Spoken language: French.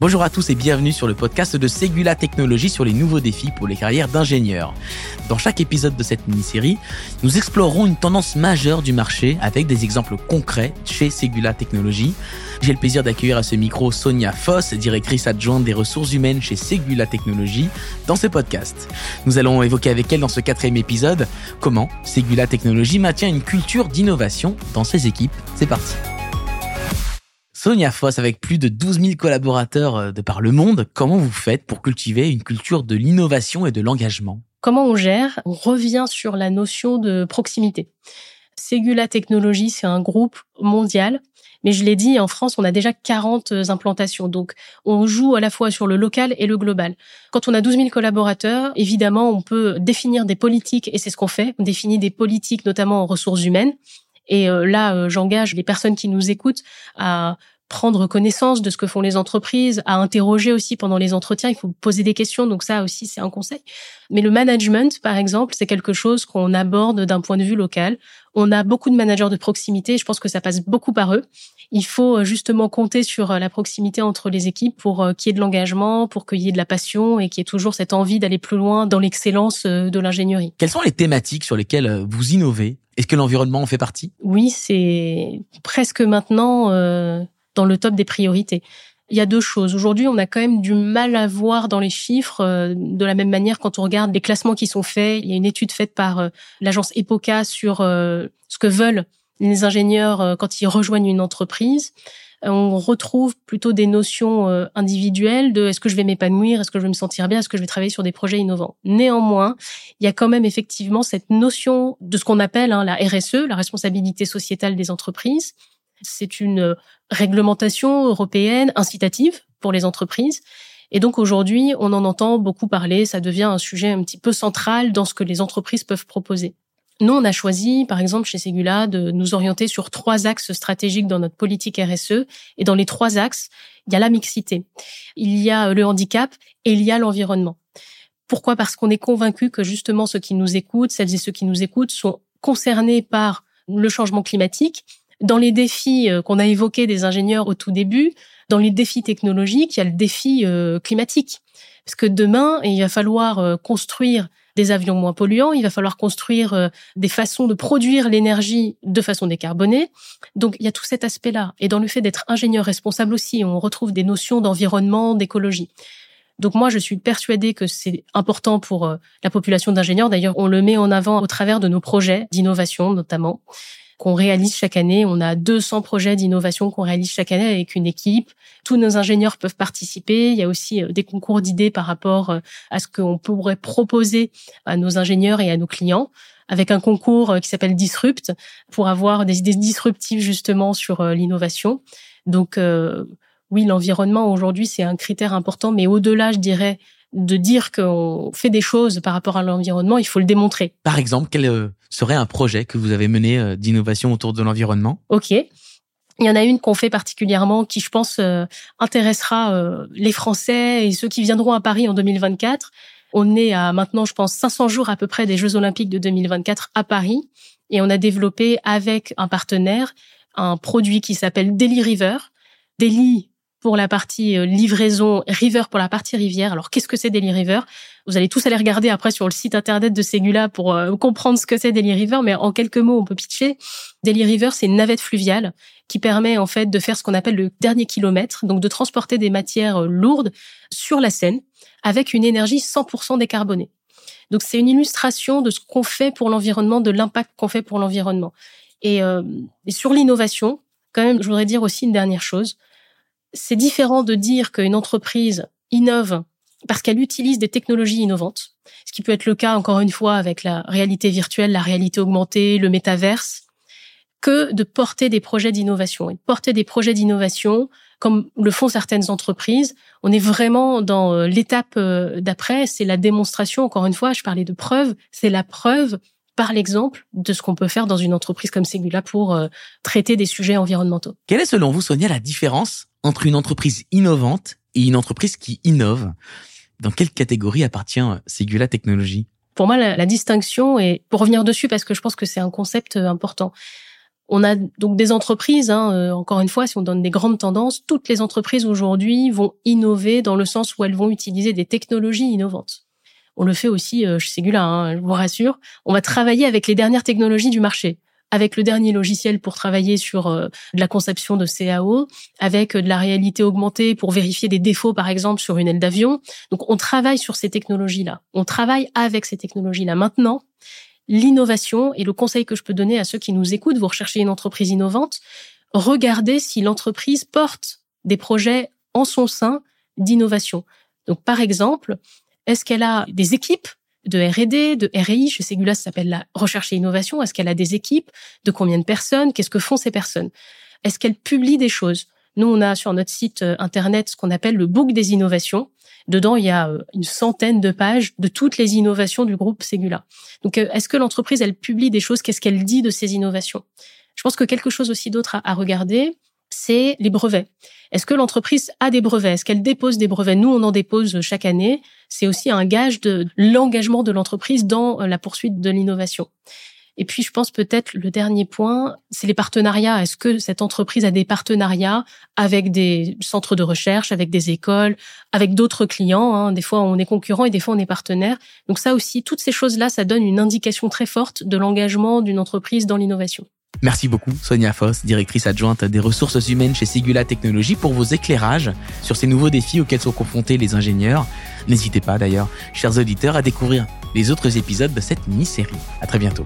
Bonjour à tous et bienvenue sur le podcast de Segula Technologies sur les nouveaux défis pour les carrières d'ingénieurs. Dans chaque épisode de cette mini-série, nous explorerons une tendance majeure du marché avec des exemples concrets chez Segula Technologies. J'ai le plaisir d'accueillir à ce micro Sonia Foss, directrice adjointe des ressources humaines chez Segula Technologies, dans ce podcast. Nous allons évoquer avec elle dans ce quatrième épisode comment Segula Technologies maintient une culture d'innovation dans ses équipes. C'est parti. Sonia Foss, avec plus de 12 000 collaborateurs euh, de par le monde, comment vous faites pour cultiver une culture de l'innovation et de l'engagement? Comment on gère? On revient sur la notion de proximité. Segula Technologies, c'est un groupe mondial. Mais je l'ai dit, en France, on a déjà 40 implantations. Donc, on joue à la fois sur le local et le global. Quand on a 12 000 collaborateurs, évidemment, on peut définir des politiques, et c'est ce qu'on fait. On définit des politiques, notamment en ressources humaines. Et euh, là, euh, j'engage les personnes qui nous écoutent à prendre connaissance de ce que font les entreprises, à interroger aussi pendant les entretiens. Il faut poser des questions, donc ça aussi c'est un conseil. Mais le management, par exemple, c'est quelque chose qu'on aborde d'un point de vue local. On a beaucoup de managers de proximité. Je pense que ça passe beaucoup par eux. Il faut euh, justement compter sur la proximité entre les équipes pour qu'il y ait de l'engagement, pour qu'il y ait de la passion et qu'il y ait toujours cette envie d'aller plus loin dans l'excellence de l'ingénierie. Quelles sont les thématiques sur lesquelles vous innovez? Est-ce que l'environnement en fait partie? Oui, c'est presque maintenant euh, dans le top des priorités. Il y a deux choses. Aujourd'hui, on a quand même du mal à voir dans les chiffres. Euh, de la même manière, quand on regarde les classements qui sont faits, il y a une étude faite par euh, l'agence EPOCA sur ce que veulent les ingénieurs quand ils rejoignent une entreprise on retrouve plutôt des notions euh, individuelles de est-ce que je vais m'épanouir, est-ce que je vais me sentir bien, est-ce que je vais travailler sur des projets innovants. Néanmoins, il y a quand même effectivement cette notion de ce qu'on appelle hein, la RSE, la responsabilité sociétale des entreprises. C'est une euh, réglementation européenne incitative pour les entreprises. Et donc aujourd'hui, on en entend beaucoup parler, ça devient un sujet un petit peu central dans ce que les entreprises peuvent proposer. Nous, on a choisi, par exemple, chez Segula, de nous orienter sur trois axes stratégiques dans notre politique RSE. Et dans les trois axes, il y a la mixité, il y a le handicap et il y a l'environnement. Pourquoi? Parce qu'on est convaincu que justement ceux qui nous écoutent, celles et ceux qui nous écoutent, sont concernés par le changement climatique. Dans les défis euh, qu'on a évoqués des ingénieurs au tout début, dans les défis technologiques, il y a le défi euh, climatique. Parce que demain, il va falloir euh, construire des avions moins polluants, il va falloir construire des façons de produire l'énergie de façon décarbonée. Donc il y a tout cet aspect-là. Et dans le fait d'être ingénieur responsable aussi, on retrouve des notions d'environnement, d'écologie. Donc moi, je suis persuadée que c'est important pour la population d'ingénieurs. D'ailleurs, on le met en avant au travers de nos projets d'innovation, notamment qu'on réalise chaque année. On a 200 projets d'innovation qu'on réalise chaque année avec une équipe. Tous nos ingénieurs peuvent participer. Il y a aussi euh, des concours d'idées par rapport euh, à ce qu'on pourrait proposer à nos ingénieurs et à nos clients avec un concours euh, qui s'appelle Disrupt pour avoir des idées disruptives justement sur l'innovation. Donc oui, l'environnement aujourd'hui c'est un critère important, mais au-delà, je dirais, de dire qu'on fait des choses par rapport à l'environnement, il faut le démontrer. Par exemple, quel euh, serait un projet que vous avez mené euh, d'innovation autour de l'environnement? Ok. Il y en a une qu'on fait particulièrement qui, je pense, euh, intéressera les Français et ceux qui viendront à Paris en 2024. On est à maintenant, je pense, 500 jours à peu près des Jeux Olympiques de 2024 à Paris. Et on a développé avec un partenaire un produit qui s'appelle Daily River. Daily pour la partie euh, livraison, River pour la partie rivière. Alors, qu'est-ce que c'est Daily River? Vous allez tous aller regarder après sur le site internet de Segula pour euh, comprendre ce que c'est Daily River, mais en quelques mots, on peut pitcher. Daily River, c'est une navette fluviale qui permet en fait de faire ce qu'on appelle le dernier kilomètre, donc de transporter des matières euh, lourdes sur la Seine avec une énergie 100% décarbonée. Donc, c'est une illustration de ce qu'on fait pour l'environnement, de l'impact qu'on fait pour l'environnement. Et, et sur l'innovation, quand même, je voudrais dire aussi une dernière chose c'est différent de dire qu'une entreprise innove parce qu'elle utilise des technologies innovantes, ce qui peut être le cas encore une fois avec la réalité virtuelle, la réalité augmentée, le métaverse, que de porter des projets d'innovation. Et porter des projets d'innovation, comme le font certaines entreprises, on est vraiment dans euh, l'étape euh, d'après, c'est la démonstration, encore une fois, je parlais de preuve, c'est la preuve par l'exemple de ce qu'on peut faire dans une entreprise comme Segula pour euh, traiter des sujets environnementaux. Quelle est selon vous, Sonia, la différence entre une entreprise innovante et une entreprise qui innove? Dans quelle catégorie appartient Segula Technologies? Pour moi, la, distinction, et pour revenir dessus, parce que je pense que c'est un concept euh, important, On a donc des entreprises, hein, euh, encore une fois, si on donne des grandes tendances, toutes les entreprises aujourd'hui vont innover dans le sens où elles vont utiliser des technologies innovantes. On le fait aussi euh, chez Segula, hein, je vous rassure. On va travailler avec les dernières technologies du marché avec le dernier logiciel pour travailler sur euh, de la conception de CAO, avec euh, de la réalité augmentée pour vérifier des défauts, par exemple, sur une aile d'avion. Donc, on travaille sur ces technologies-là. On travaille avec ces technologies-là. Maintenant, l'innovation et le conseil que je peux donner à ceux qui nous écoutent, vous recherchez une entreprise innovante, regardez si l'entreprise porte des projets en son sein d'innovation. Donc, par exemple, est-ce qu'elle a des équipes de R&D, de RI. Chez Segula, ça s'appelle la recherche et innovation. Est-ce qu'elle a des équipes De combien de personnes Qu'est-ce que font ces personnes? Est-ce qu'elle publie des choses? Nous, on a sur notre site euh, internet ce qu'on appelle le book des innovations. Dedans, il y a euh, une centaine de pages de toutes les innovations du groupe Segula. Donc, euh, est-ce que l'entreprise, elle publie des choses? Qu'est-ce qu'elle dit de ces innovations? Je pense que quelque chose aussi d'autre à regarder, c'est les brevets. Est-ce que l'entreprise a des brevets? Est-ce qu'elle dépose des brevets? Nous, on en dépose chaque année. C'est aussi un gage de l'engagement de l'entreprise dans la poursuite de l'innovation. Et puis, je pense peut-être le dernier point, c'est les partenariats. Est-ce que cette entreprise a des partenariats avec des centres de recherche, avec des écoles, avec d'autres clients hein? Des fois, on est concurrent et des fois, on est partenaire. Donc ça aussi, toutes ces choses-là, ça donne une indication très forte de l'engagement d'une entreprise dans l'innovation. Merci beaucoup Sonia Foss, directrice adjointe des ressources humaines chez Sigula Technologies pour vos éclairages sur ces nouveaux défis auxquels sont confrontés les ingénieurs. N'hésitez pas d'ailleurs, chers auditeurs, à découvrir les autres épisodes de cette mini-série. À très bientôt.